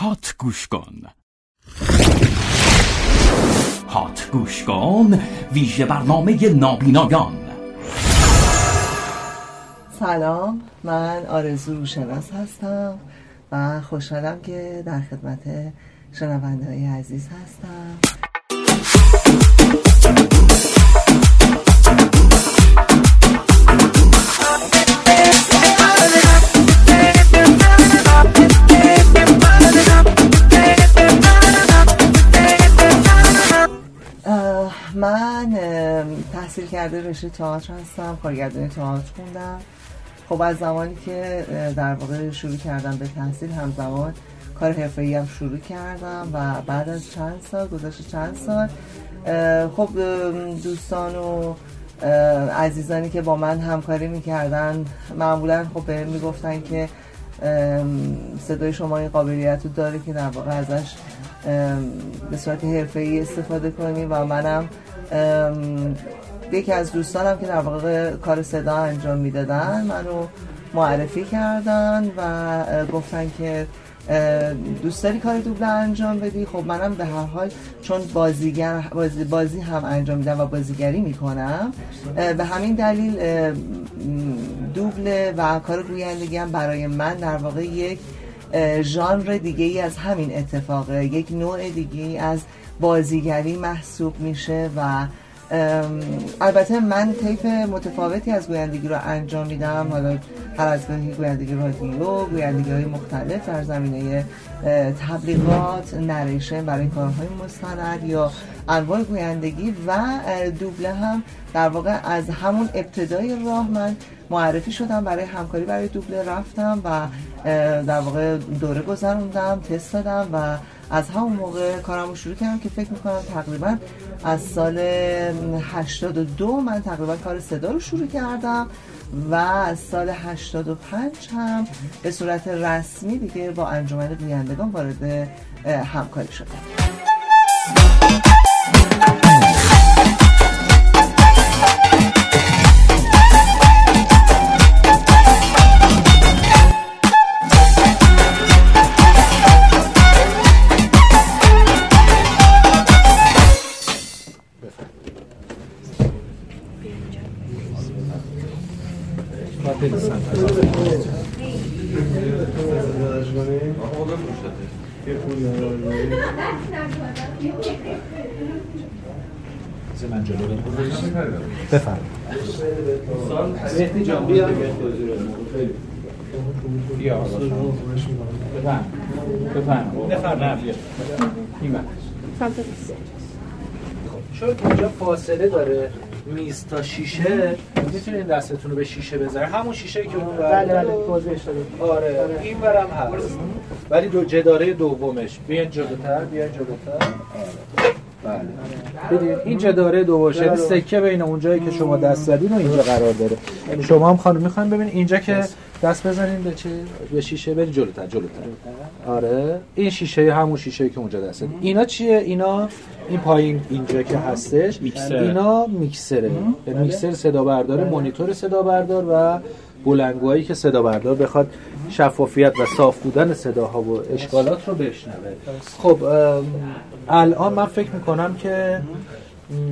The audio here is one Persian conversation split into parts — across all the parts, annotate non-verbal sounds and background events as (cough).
هات گوش کن هات گوش کن ویژه برنامه نابینایان. سلام من آرزو شناس هستم و خوشحالم که در خدمت شنونده های عزیز هستم. من تحصیل کرده رشته تئاتر هستم کارگردانی تئاتر خوندم. خب از زمانی که در واقع شروع کردم به تحصیل همزمان کار حرفه‌ای هم شروع کردم و بعد از چند سال گذشت چند سال خب دوستان و عزیزانی که با من همکاری می‌کردن معمولا خب به می‌گفتن که صدای شما این قابلیت رو داره که در واقع ازش به صورت ای استفاده کنی و منم یکی از دوستانم که در واقع کار صدا انجام می‌دادن منو معرفی کردن و گفتن که دوست داری کار دوبله انجام بدی؟ خب منم به هر حال چون بازیگر بازی, بازی هم انجام میدم و بازیگری می‌کنم به همین دلیل دوبله و کار گویندگی هم برای من در واقع یک ژانر دیگه ای از همین اتفاقه. یک نوع دیگه ای از بازیگری محسوب میشه و البته من طیف متفاوتی از گویندگی رو انجام میدم. حالا هر از گاهی گویندگی رادیو گویندگی های مختلف در زمینه تبلیغات نریشن برای کارهای مستند یا انواع گویندگی و دوبله هم در واقع از همون ابتدای راه من معرفی شدم برای همکاری برای دوبله رفتم و در واقع دوره گذروندم تست دادم و از همون موقع کارم رو شروع کردم که فکر می‌کنم تقریبا از سال 82 من تقریبا کار صدا رو شروع کردم و از سال 85 هم به صورت رسمی دیگه با انجمن گویندگان وارد همکاری شدم. من جلو بفرم مهدی جان بیا بیا بفرم بفرم بفرم نه بیا این چون اینجا فاصله داره. میز تا شیشه می‌تونین دستتون رو به شیشه بذاره همون شیشه که اون بله بله توضیحش آره این برم هست. ولی دو جداره دومش. بیاین جلوتر بیاین جلوتر. آره. بله. این جداره دو باشه سکه بین اون جایی که شما دست زدین و اینجا قرار داره. شما هم خانم می‌خواین ببین اینجا که دست بزنین به چه به شیشه برید جلوتر جلوتر. آره. این شیشه همون شیشه که اونجا دست اینا چیه؟ اینا این پایین اینجا که هستش میکسر. اینا میکسره. میکسر صدا بردار مانیتور صدا بردار و بلنگوهایی که صدا بردار بخواد شفافیت و صاف بودن صداها و اشکالات رو بشنوه. خب الان من فکر می‌کنم که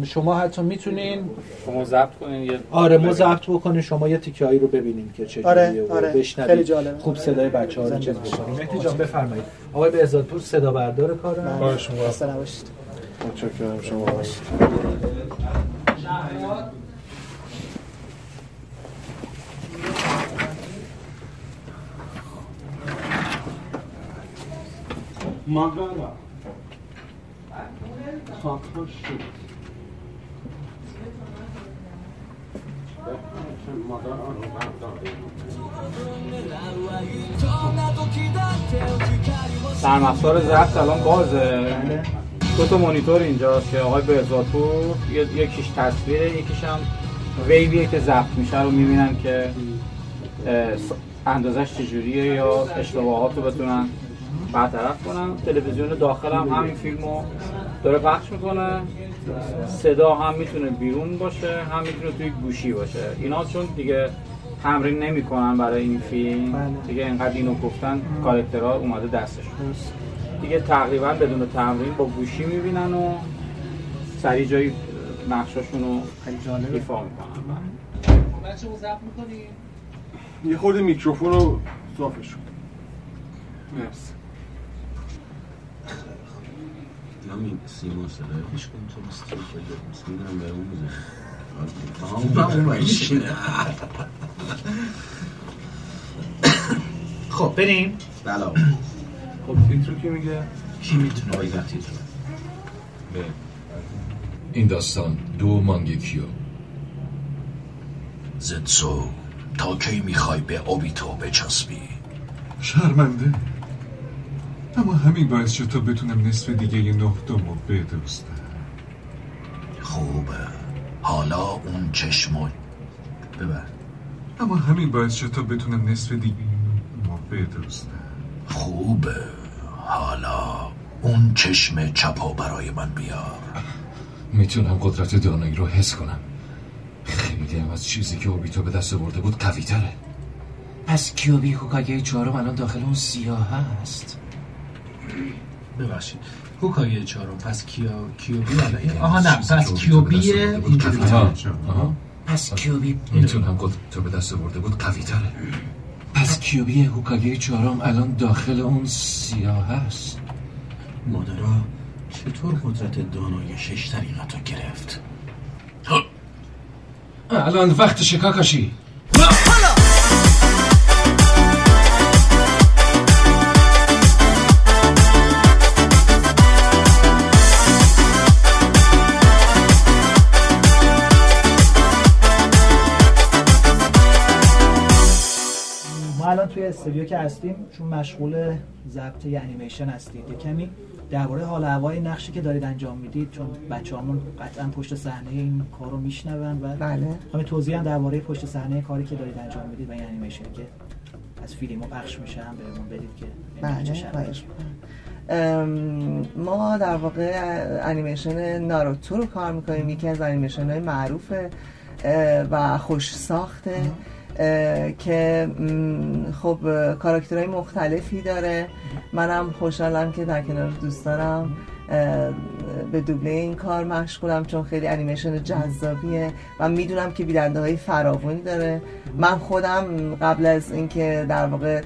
شما حتی می‌تونین شما ضبط کنین یه آره ما ضبط بکنین شما یه تیکه‌ای رو ببینیم که چه آره، آره. بشنوید. خیلی جالب خوب صدای بچه‌ها رو چیز بکنیم مهدی جان بفرمایید. آقای بهزادپور صدا بردار کارن بله. شما. اصلا نباشید. متشکرم شما. Magara. Fatma şu. افزار ضبط الان بازه. دو تا مانیتور اینجاست که آقای بهزادپور یکیش تصویره یکیش هم ویویه که ضبط میشه رو می‌بینن که اندازش چجوریه یا اشتباهات رو بتونن برطرف کنم تلویزیون داخل هم همین فیلم رو داره پخش می‌کنه. صدا هم می‌تونه بیرون باشه هم می‌تونه توی گوشی باشه. اینا چون دیگه تمرین نمی‌کنن برای این فیلم. بله. دیگه اینقدر اینو گفتن کارکترها اومده دستشون. دیگه تقریبا بدون تمرین با گوشی می‌بینن و سریع جایی نقشاشون رو ایفا می‌کنن. بچه ضبط می‌کنی؟ یه خورده میکروفون رو صافش کن. مرسی. همین سیما صدایش کن. تو مثل تو می‌دونم به اون می‌زنه آه اون بایشینه (laughs) (coughs) خب بریم. بلا خب تیترو کی میگه؟ کی می‌تونه؟ آقای وقتی تو این داستان دو مانگکیو زتسو تا کی می‌خوای به اوبیتو بچسبی؟ شرمنده. اما همین باعث شد تا بتونم نصف دیگه یه نهدمو بدوستم خوبه. حالا اون چشمو ببر. اما همین باعث شد تا بتونم نصف دیگه نهدمو بدوستم خوبه. حالا اون چشم چپو برای من بیار. می‌تونم قدرت دانایی رو حس کنم. خیلی هم از چیزی که اوبیتو به دست برده بود قوی تره. پس کیوبی هوکاگه چهارم الان داخل اون سیاه هست. ببخشید. هوکاگه چهارم. پس کیا کیوبی؟ الان آها نه پس کیوبی اینجوری پس کیوبی می‌تونم قدرت رو به دست برده بود قوی تره پس کیوبی هوکاگه چهارم الان داخل اون سیاه هست مادرا چطور قدرت دانای شش طریقت رو گرفت؟ الان وقت شکاکاشی. استودیو که هستیم چون مشغول ضبط انیمیشن هستید. یه کمی درباره حال هوای نقشی که دارید انجام می‌دید چون بچه همون قطعا پشت صحنه این کار رو میشنون و بله. همین توضیح هم درباره پشت صحنه کاری که دارید انجام می‌دید و این انیمیشن که از فیلم پخش میشه هم بهمون بدید که بله ما در واقع انیمیشن ناروتو رو کار می‌کنیم. یکی از انیمیشن های معروف اه، و خوش ساخته. که خب کاراکترهای مختلفی داره. منم خوشحالم که در کنار دوستانم اه، به دوبله این کار مشغولم چون خیلی انیمیشن جذابیه و می‌دونم که بیننده های فراوانی داره. من خودم قبل از اینکه در واقع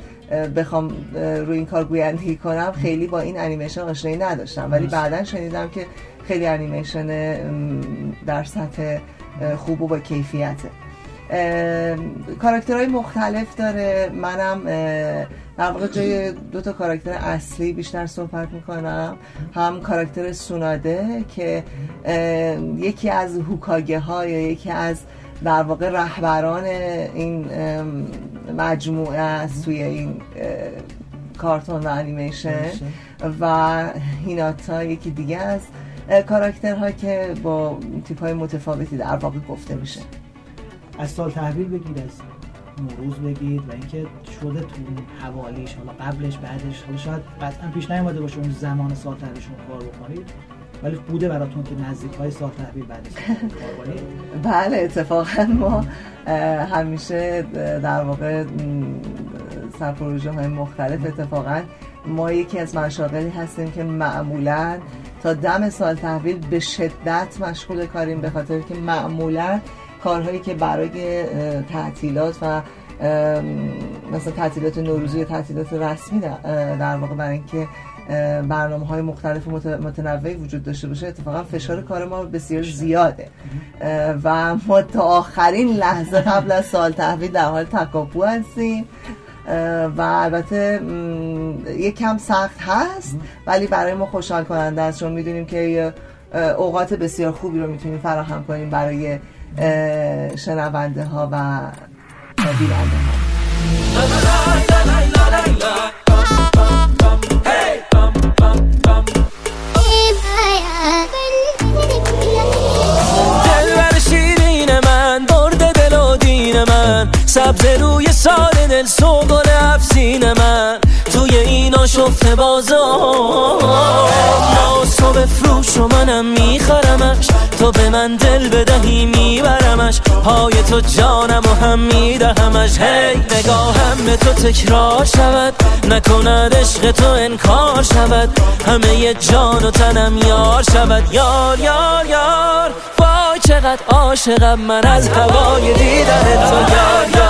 بخوام روی این کار گویندگی کنم خیلی با این انیمیشن آشنایی نداشتم. ولی بعدا شنیدم که خیلی انیمیشن در سطح خوب و با کیفیته. کاراکترهای مختلف داره. منم در واقع جای دو تا کاراکتر اصلی بیشتر صحبت می‌کنم. هم کاراکتر سوناده که یکی از هوکاگه ها یا یکی از در واقع رهبران این مجموعه است توی این کارتون و انیمیشن. و هیناتا یکی دیگه از کاراکترها که با تیپ های متفاوتی در واقع گفته میشه. از سال تحویل بگید از مروز بگید و اینکه شده تو اون حوالیش حالا قبلش بعدش حالا شاید قطعا پیش نیومده باشه اون زمان سال تحویلشون کار بکنید. ولی بوده براتون که نزدیک های سال تحویل بعد از کار کنید. (laughs) بله اتفاقا ما همیشه در واقع سرپروژه های مختلف اتفاقا ما یکی از مشاغلی هستیم که معمولا تا دم سال تحویل به شدت مشغول کاریم به خاطر که معمولا کارهایی که برای تعطیلات و مثلا تعطیلات نوروزی یا تعطیلات رسمی در واقع برای اینکه برنامه های مختلف و مت- متنوعی وجود داشته باشه اتفاقا فشار کار ما بسیار زیاده. و ما تا آخرین لحظه قبل از سال تحویل در حال تکاپو هستیم. و البته یک کم سخت هست ولی برای ما خوشحال کننده است. چون می‌دونیم که اوقات بسیار خوبی رو می‌تونیم فراهم کنیم برای شنونده ها و بیننده ها آشفت بازار. ناز تو بفروش و منم میخرمش تو به من دل بدهی میبرمش. پای تو جانم و هم میدهمش. هی نگاهم به تو تکرار شود. نکند عشق تو انکار شود. همه ی جان و تنم یار شود. یار یار یار. وای چقدر عاشقم من از هوای دیدن تو. یار یار.